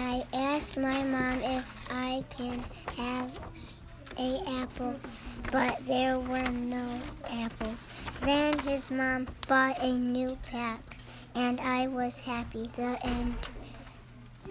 I asked my mom if I can have a apple, but there were no apples. Then his mom bought a new pack, and I was happy. The end.